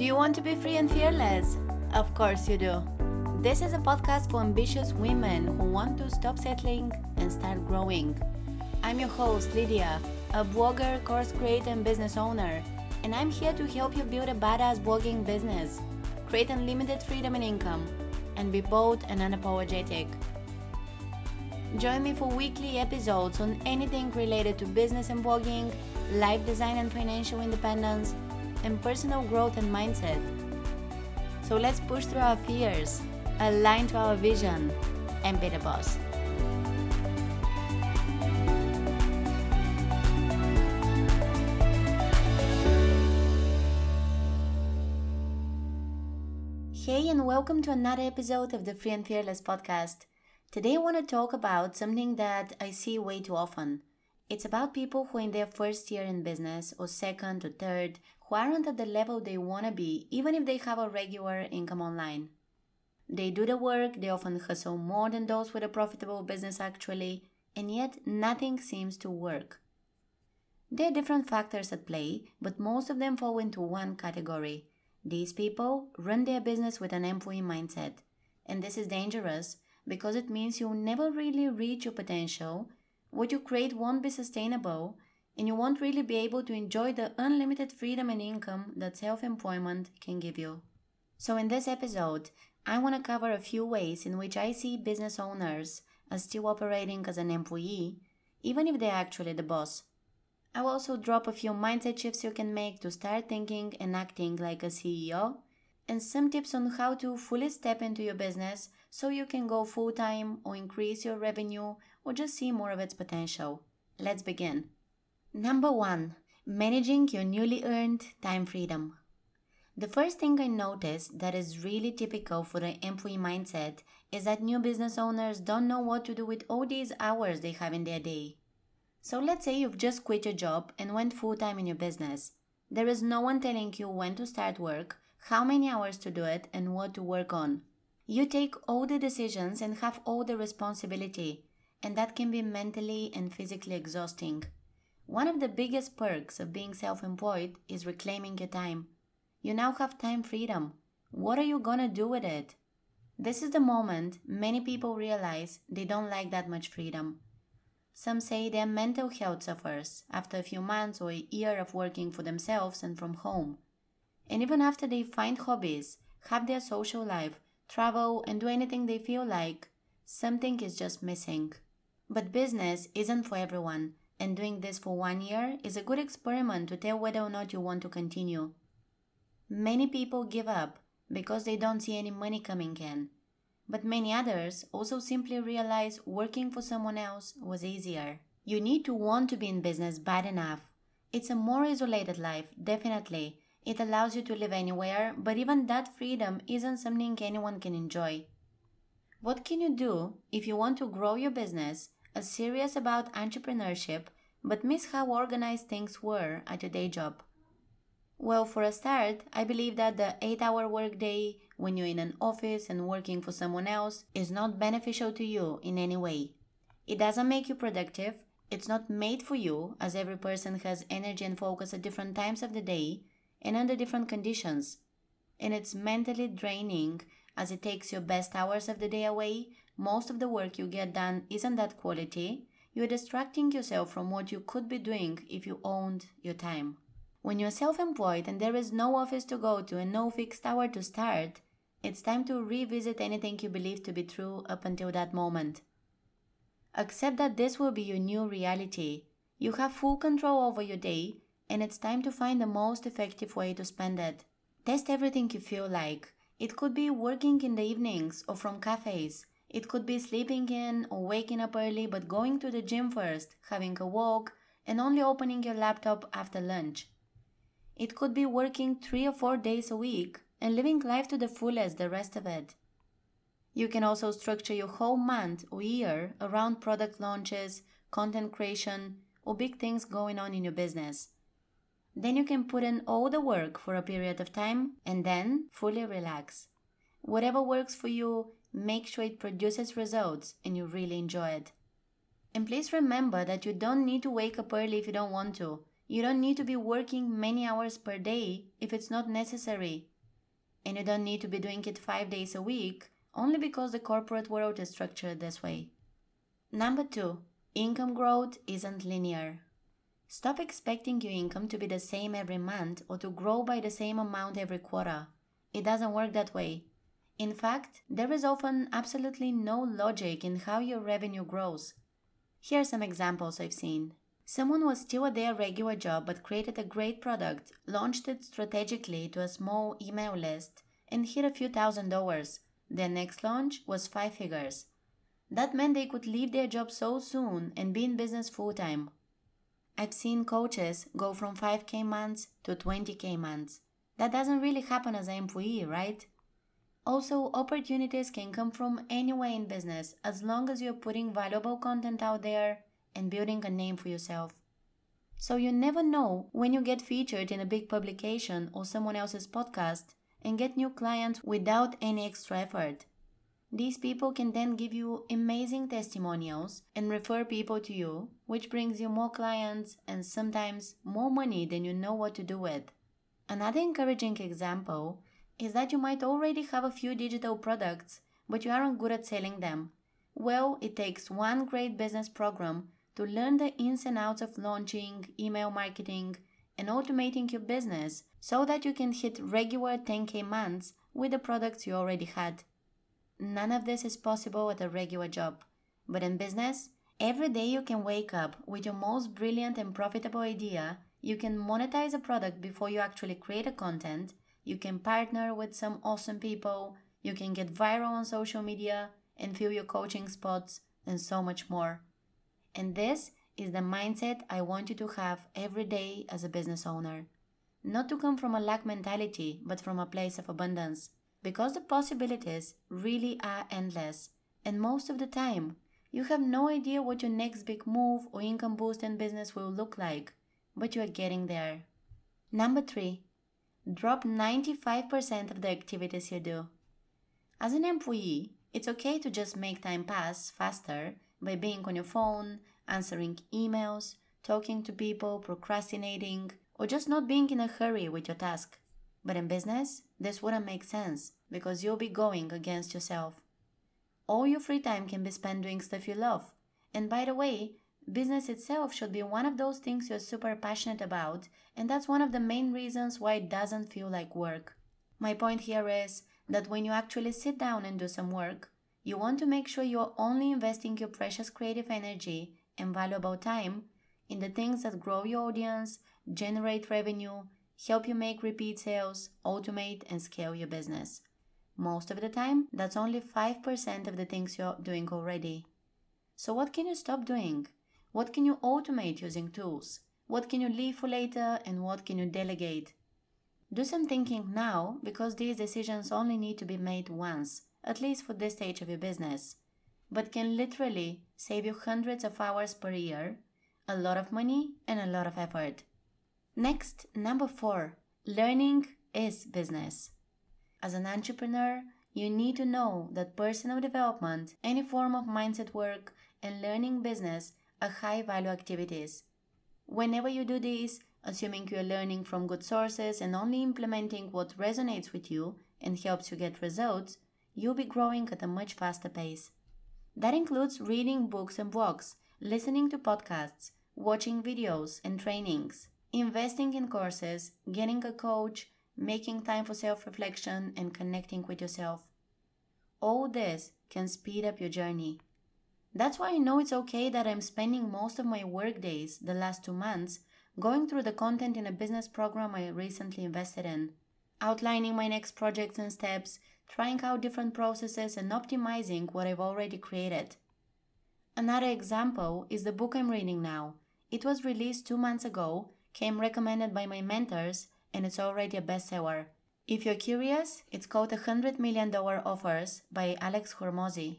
Do you want to be free and fearless? Of course you do. This is a podcast for ambitious women who want to stop settling and start growing. I'm your host, Lydia, a blogger, course creator, and business owner, and I'm here to help you build a badass blogging business, create unlimited freedom and income, and be bold and unapologetic. Join me for weekly episodes on anything related to business and blogging, life design and financial independence, and personal growth and mindset. So let's push through our fears, align to our vision, and be the boss. Hey, and welcome to another episode of the Free and Fearless podcast. Today, I want to talk about something that I see way too often. It's about people who, in their first year in business, or second or third, who aren't at the level they want to be, even if they have a regular income online. They do the work, they often hustle more than those with a profitable business actually, and yet nothing seems to work. There are different factors at play, but most of them fall into one category. These people run their business with an employee mindset, and this is dangerous because it means you'll never really reach your potential, what you create won't be sustainable, and you won't really be able to enjoy the unlimited freedom and income that self employment can give you. So, in this episode, I want to cover a few ways in which I see business owners as still operating as an employee, even if they're actually the boss. I'll also drop a few mindset shifts you can make to start thinking and acting like a CEO, and some tips on how to fully step into your business so you can go full time or increase your revenue or just see more of its potential. Let's begin. Number one, managing your newly earned time freedom. The first thing I noticed that is really typical for the employee mindset is that new business owners don't know what to do with all these hours they have in their day. So let's say you've just quit your job and went full time in your business. There is no one telling you when to start work, how many hours to do it, and what to work on. You take all the decisions and have all the responsibility, and that can be mentally and physically exhausting. One of the biggest perks of being self employed is reclaiming your time. You now have time freedom. What are you gonna do with it? This is the moment many people realize they don't like that much freedom. Some say their mental health suffers after a few months or a year of working for themselves and from home. And even after they find hobbies, have their social life, travel, and do anything they feel like, something is just missing. But business isn't for everyone, and doing this for one year is a good experiment to tell whether or not you want to continue. Many people give up because they don't see any money coming in, but many others also simply realize working for someone else was easier. You need to want to be in business bad enough. It's a more isolated life, definitely. It allows you to live anywhere, but even that freedom isn't something anyone can enjoy. What can you do if you want to grow your business as serious about entrepreneurship but miss how organized things were at your day job? Well, for a start, I believe that the 8 hour workday when you're in an office and working for someone else is not beneficial to you in any way. It doesn't make you productive, it's not made for you, as every person has energy and focus at different times of the day and under different conditions. And it's mentally draining as it takes your best hours of the day away most of the work you get done isn't that quality, you're distracting yourself from what you could be doing if you owned your time. When you're self employed and there is no office to go to and no fixed hour to start, it's time to revisit anything you believed to be true up until that moment. Accept that this will be your new reality. You have full control over your day, and it's time to find the most effective way to spend it. Test everything you feel like. It could be working in the evenings or from cafes. It could be sleeping in or waking up early but going to the gym first, having a walk, and only opening your laptop after lunch. It could be working three or four days a week and living life to the fullest the rest of it. You can also structure your whole month or year around product launches, content creation, or big things going on in your business. Then you can put in all the work for a period of time and then fully relax. Whatever works for you Make sure it produces results and you really enjoy it. And please remember that you don't need to wake up early if you don't want to. You don't need to be working many hours per day if it's not necessary. and you don't need to be doing it five days a week only because the corporate world is structured this way. Number two, income growth isn't linear. Stop expecting your income to be the same every month or to grow by the same amount every quarter. It doesn't work that way. In fact, there is often absolutely no logic in how your revenue grows. Here are some examples I've seen. Someone was still at their regular job but created a great product, launched it strategically to a small email list, and hit a few thousand dollars. Their next launch was five figures. That meant they could leave their job so soon and be in business full time. I've seen coaches go from 5k months to 20k months. That doesn't really happen as an employee, right? Also, opportunities can come from anywhere in business as long as you're putting valuable content out there and building a name for yourself. So you never know when you get featured in a big publication or someone else's podcast and get new clients without any extra effort. These people can then give you amazing testimonials and refer people to you, which brings you more clients and sometimes more money than you know what to do with. Another encouraging example is that you might already have a few digital products, but you aren't good at selling them. Well, it takes one great business program to learn the ins and outs of launching, email marketing, and automating your business so that you can hit regular 10k months with the products you already had. None of this is possible at a regular job, but in business, every day you can wake up with your most brilliant and profitable idea. You can monetize a product before you actually create a content you can partner with some awesome people, you can get viral on social media and fill your coaching spots, and so much more. And this is the mindset I want you to have every day as a business owner. Not to come from a lack mentality, but from a place of abundance. Because the possibilities really are endless, and most of the time, you have no idea what your next big move or income boost in business will look like, but you are getting there. Number three, drop 95% of the activities you do. As an employee, it's okay to just make time pass faster by being on your phone, answering emails, talking to people, procrastinating, or just not being in a hurry with your task. But in business, this wouldn't make sense because you'll be going against yourself. All your free time can be spent doing stuff you love. And by the way, Business itself should be one of those things you're super passionate about, and that's one of the main reasons why it doesn't feel like work. My point here is that when you actually sit down and do some work, you want to make sure you're only investing your precious creative energy and valuable time in the things that grow your audience, generate revenue, help you make repeat sales, automate, and scale your business. Most of the time, that's only 5% of the things you're doing already. So, what can you stop doing? What can you automate using tools? What can you leave for later and what can you delegate? Do some thinking now because these decisions only need to be made once, at least for this stage of your business, but can literally save you hundreds of hours per year, a lot of money, and a lot of effort. Next, number four, learning is business. As an entrepreneur, you need to know that personal development, any form of mindset work, and learning business are high value activities. Whenever you do this, assuming you are learning from good sources and only implementing what resonates with you and helps you get results, you'll be growing at a much faster pace. That includes reading books and blogs, listening to podcasts, watching videos and trainings, investing in courses, getting a coach, making time for self reflection, and connecting with yourself. All this can speed up your journey. That's why I know it's okay that I'm spending most of my work days the last two months going through the content in a business program I recently invested in, outlining my next projects and steps, trying out different processes, and optimizing what I've already created. Another example is the book I'm reading now. It was released two months ago, came recommended by my mentors, and it's already a bestseller. If you're curious, it's called "A $100 Million Offers by Alex Hormozi.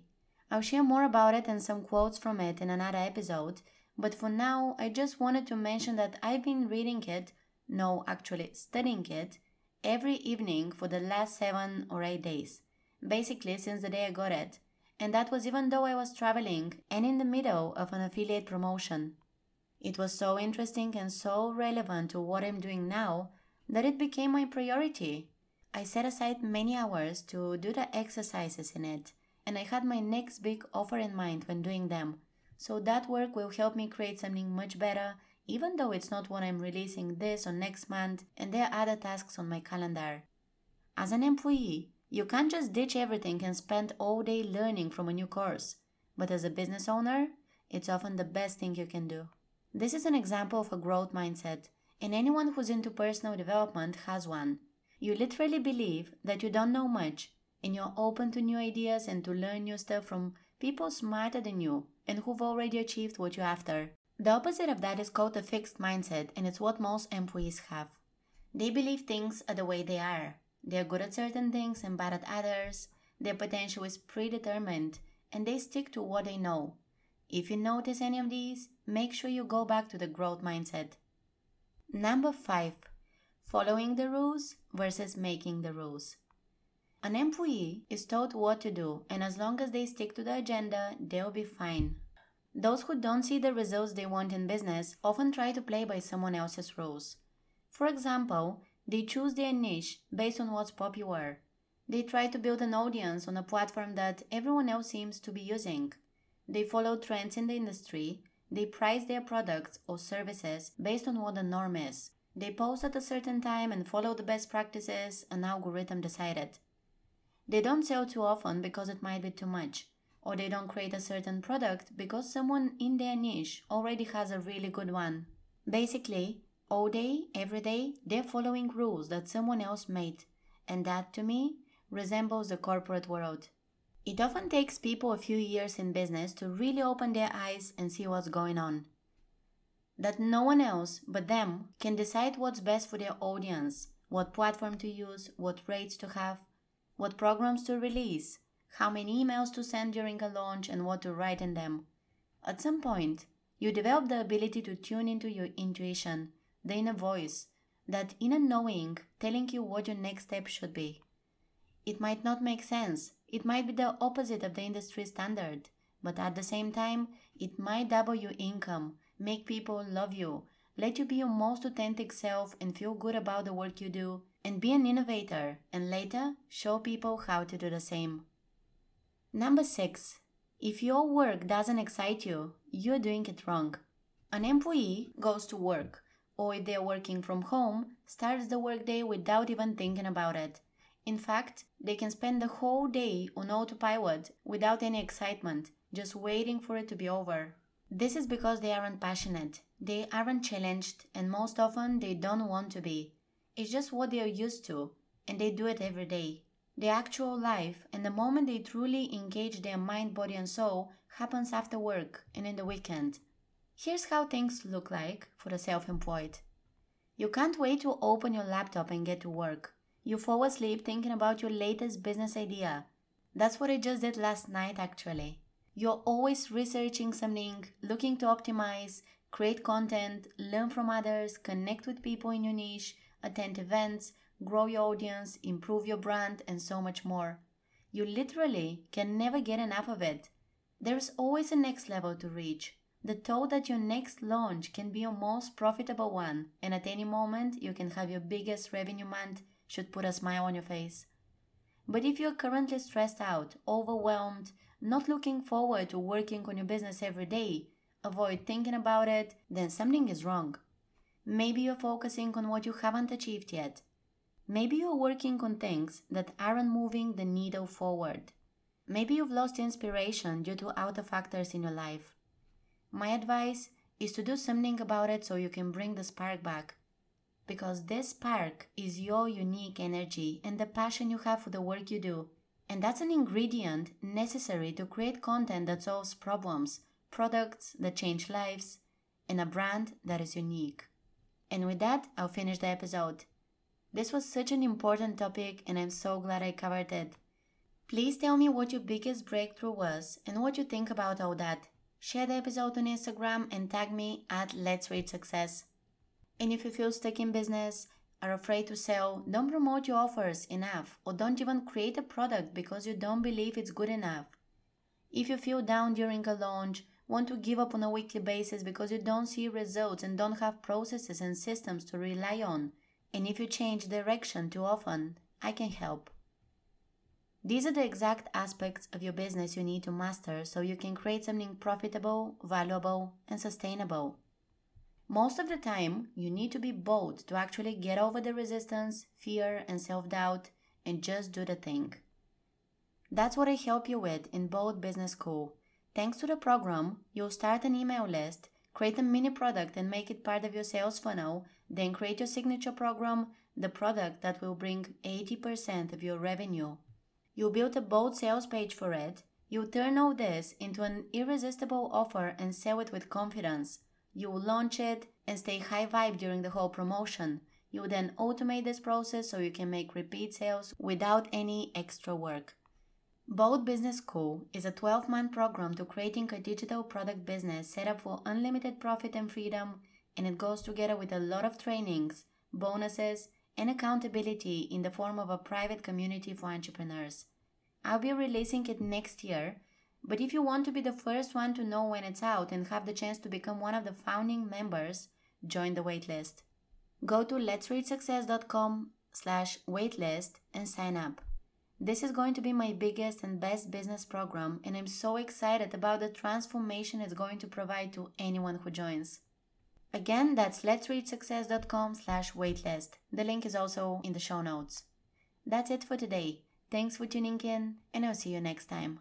I'll share more about it and some quotes from it in another episode, but for now, I just wanted to mention that I've been reading it, no, actually studying it, every evening for the last seven or eight days, basically since the day I got it. And that was even though I was traveling and in the middle of an affiliate promotion. It was so interesting and so relevant to what I'm doing now that it became my priority. I set aside many hours to do the exercises in it, and I had my next big offer in mind when doing them. So that work will help me create something much better, even though it's not what I'm releasing this or next month, and there are other tasks on my calendar. As an employee, you can't just ditch everything and spend all day learning from a new course. But as a business owner, it's often the best thing you can do. This is an example of a growth mindset, and anyone who's into personal development has one. You literally believe that you don't know much, and you're open to new ideas and to learn new stuff from people smarter than you and who've already achieved what you're after. The opposite of that is called a fixed mindset, and it's what most employees have. They believe things are the way they are. They're good at certain things and bad at others. Their potential is predetermined, and they stick to what they know. If you notice any of these, make sure you go back to the growth mindset. Number five, following the rules versus making the rules. An employee is told what to do, and as long as they stick to the agenda, they'll be fine. Those who don't see the results they want in business often try to play by someone else's rules. For example, they choose their niche based on what's popular. They try to build an audience on a platform that everyone else seems to be using. They follow trends in the industry. They price their products or services based on what the norm is. They post at a certain time and follow the best practices an algorithm decided. They don't sell too often because it might be too much, or they don't create a certain product because someone in their niche already has a really good one. Basically, all day, every day, they're following rules that someone else made, and that to me resembles the corporate world. It often takes people a few years in business to really open their eyes and see what's going on. That no one else but them can decide what's best for their audience, what platform to use, what rates to have, what programs to release, how many emails to send during a launch, and what to write in them. At some point, you develop the ability to tune into your intuition, the inner voice, that inner knowing telling you what your next step should be. It might not make sense, it might be the opposite of the industry standard, but at the same time, it might double your income, make people love you, let you be your most authentic self and feel good about the work you do, and be an innovator, and later show people how to do the same. Number six, if your work doesn't excite you, you're doing it wrong. An employee goes to work, or if they're working from home, starts the workday without even thinking about it. In fact, they can spend the whole day on autopilot without any excitement, just waiting for it to be over. This is because they aren't passionate, they aren't challenged, and most often they don't want to be. It's just what they are used to, and they do it every day. The actual life and the moment they truly engage their mind, body, and soul happens after work and in the weekend. Here's how things look like for the self employed. You can't wait to open your laptop and get to work. You fall asleep thinking about your latest business idea. That's what I just did last night, actually. You're always researching something, looking to optimize, create content, learn from others, connect with people in your niche, attend events, grow your audience, improve your brand, and so much more. You literally can never get enough of it. There's always a next level to reach. The thought that your next launch can be your most profitable one, and at any moment you can have your biggest revenue month should put a smile on your face. But if you're currently stressed out, overwhelmed, not looking forward to working on your business every day, avoid thinking about it, then something is wrong. Maybe you're focusing on what you haven't achieved yet. Maybe you're working on things that aren't moving the needle forward. Maybe you've lost inspiration due to other factors in your life. My advice is to do something about it so you can bring the spark back because this spark is your unique energy and the passion you have for the work you do. And that's an ingredient necessary to create content that solves problems, products that change lives, and a brand that is unique. And with that, I'll finish the episode. This was such an important topic, and I'm so glad I covered it. Please tell me what your biggest breakthrough was and what you think about all that. Share the episode on Instagram and tag me at Let's Reach Success. And if you feel stuck in business, are afraid to sell, don't promote your offers enough or don't even create a product because you don't believe it's good enough. If you feel down during a launch, want to give up on a weekly basis because you don't see results and don't have processes and systems to rely on, and if you change direction too often, I can help. These are the exact aspects of your business you need to master so you can create something profitable, valuable, and sustainable. Most of the time, you need to be bold to actually get over the resistance, fear, and self doubt and just do the thing. That's what I help you with in Bold Business School. Thanks to the program, you'll start an email list, create a mini product and make it part of your sales funnel, then create your signature program, the product that will bring 80% of your revenue You'll build a bold sales page for it. You'll turn all this into an irresistible offer and sell it with confidence. You will launch it and stay high vibe during the whole promotion. You will then automate this process so you can make repeat sales without any extra work. Bold Business School is a 12 month program to creating a digital product business set up for unlimited profit and freedom, and it goes together with a lot of trainings, bonuses, and accountability in the form of a private community for entrepreneurs. I'll be releasing it next year, but if you want to be the first one to know when it's out and have the chance to become one of the founding members, join the waitlist. Go to letsreachsuccess.com slash waitlist and sign up. This is going to be my biggest and best business program, and I'm so excited about the transformation it's going to provide to anyone who joins. Again, that's letsreachsuccess.com slash waitlist. The link is also in the show notes. That's it for today. Thanks for tuning in, and I'll see you next time.